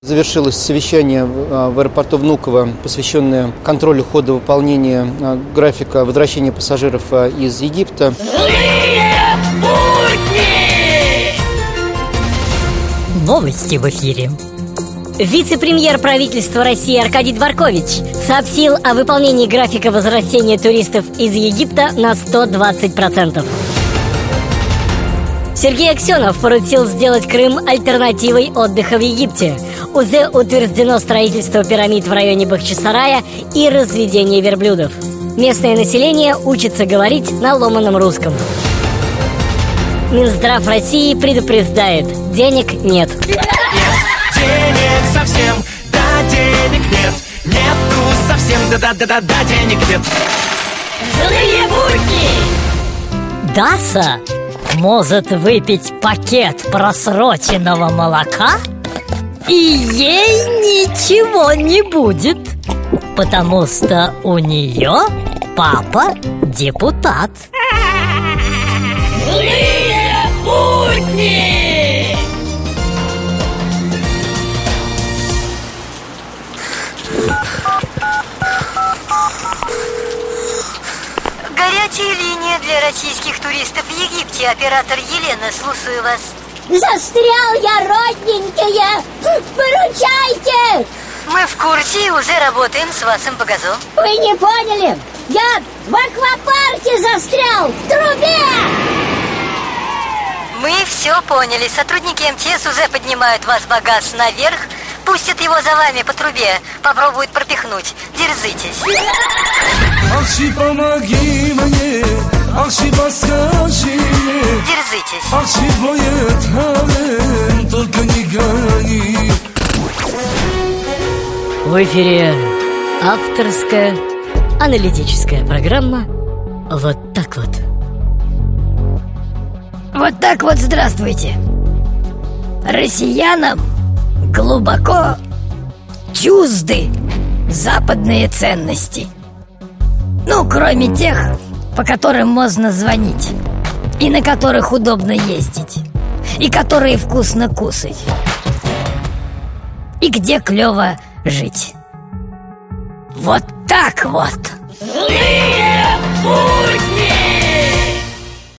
Завершилось совещание в аэропорту Внуково, посвященное контролю хода выполнения графика возвращения пассажиров из Египта. Новости в эфире. Вице-премьер правительства России Аркадий Дворкович сообщил о выполнении графика возвращения туристов из Египта на 120%. Сергей Аксенов поручил сделать Крым альтернативой отдыха в Египте. УЗ утверждено строительство пирамид в районе Бахчисарая и разведение верблюдов. Местное население учится говорить на ломаном русском. Минздрав России предупреждает, денег нет. Нет денег совсем, да денег нет. Нету совсем, да-да-да-да, денег нет. Злые будни! Даса может выпить пакет просроченного молока, и ей ничего не будет, потому что у нее папа депутат. Горячая линия для российских туристов в Египте. Оператор Елена, слушаю вас. Застрял я, родненькие! Выручайте! Мы в курсе и уже работаем с Васом по газу. Вы не поняли? Я в аквапарке застрял, в трубе! Мы все поняли. Сотрудники МТС уже поднимают вас багаж наверх, пустят его за вами по трубе, попробуют пропихнуть. Дерзитесь. Арши, помоги мне, Арши, подскажи Дерзитесь. Арши, твое талент, только не гони В эфире авторская аналитическая программа «Вот так вот». Вот так вот здравствуйте. Россиянам глубоко чужды западные ценности. Ну, кроме тех, по которым можно звонить, и на которых удобно ездить, и которые вкусно кусать, и где клево жить. Вот так вот. Злые будни!